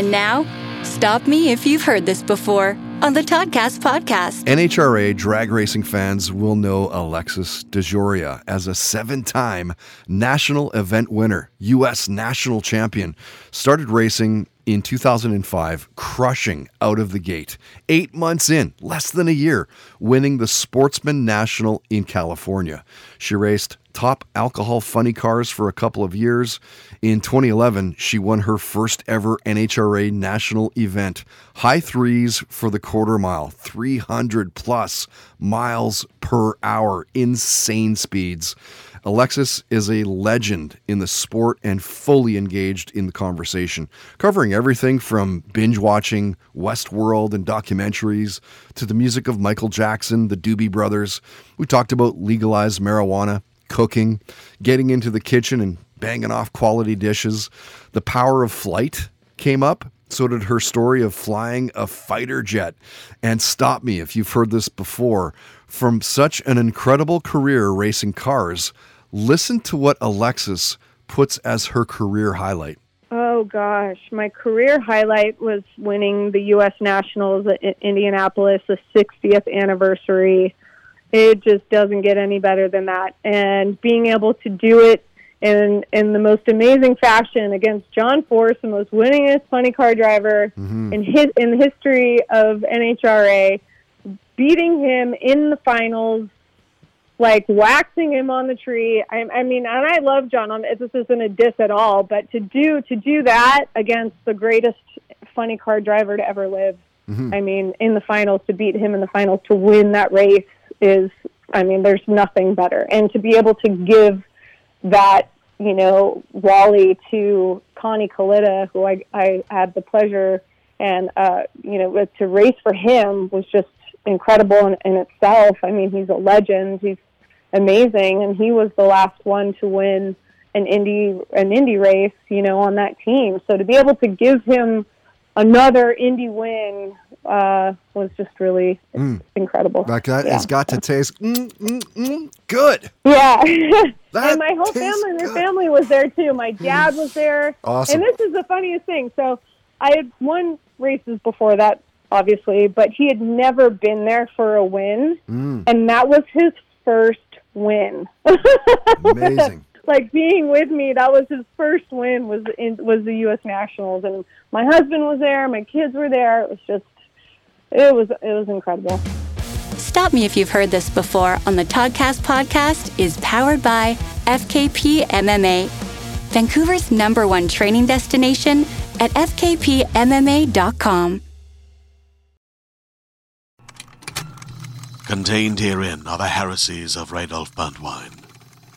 And now, stop me if you've heard this before on the Toddcast podcast. NHRA drag racing fans will know Alexis DeJoria as a seven time national event winner, U.S. national champion. Started racing in 2005, crushing out of the gate. Eight months in, less than a year, winning the Sportsman National in California. She raced top alcohol funny cars for a couple of years. In 2011, she won her first ever NHRA national event. High threes for the quarter mile, 300 plus miles per hour, insane speeds. Alexis is a legend in the sport and fully engaged in the conversation, covering everything from binge watching Westworld and documentaries to the music of Michael Jackson, the Doobie Brothers. We talked about legalized marijuana, cooking, getting into the kitchen and banging off quality dishes. The power of flight came up. So did her story of flying a fighter jet. And stop me if you've heard this before. From such an incredible career racing cars, listen to what Alexis puts as her career highlight. Oh gosh, my career highlight was winning the U.S. Nationals at Indianapolis, the 60th anniversary. It just doesn't get any better than that, and being able to do it in in the most amazing fashion against John Force, the most winningest funny car driver Mm-hmm. in his in the history of NHRA, beating him in the finals, like waxing him on the tree. I, I mean, and I love John. I'm, this isn't a diss at all, but to do to do that against the greatest funny car driver to ever live. I mean, in the finals to beat him in the finals to win that race is. I mean, there's nothing better, and to be able to give that you know Wally to Connie Kalitta, who I, I had the pleasure and uh, you know to race for him was just incredible in, in itself. I mean, he's a legend. He's amazing, and he was the last one to win an Indy an Indy race, you know, on that team. So to be able to give him another Indy win uh, was just really incredible. Like that, Yeah. it's got to taste mm, mm, mm, good. Yeah. And my whole family, their good. family was there too. My dad was there. Awesome. And this is the funniest thing. So I had won races before that, obviously, but he had never been there for a win. Mm. And that was his first win. Amazing. Like being with me, that was his first win was in was the US Nationals and my husband was there, my kids were there. It was just it was it was incredible. Stop Me If You've Heard This Before on the Toddcast podcast is powered by FKP MMA, Vancouver's number one training destination at fkpmma.com. Contained herein are the heresies of Radolf Burntwine,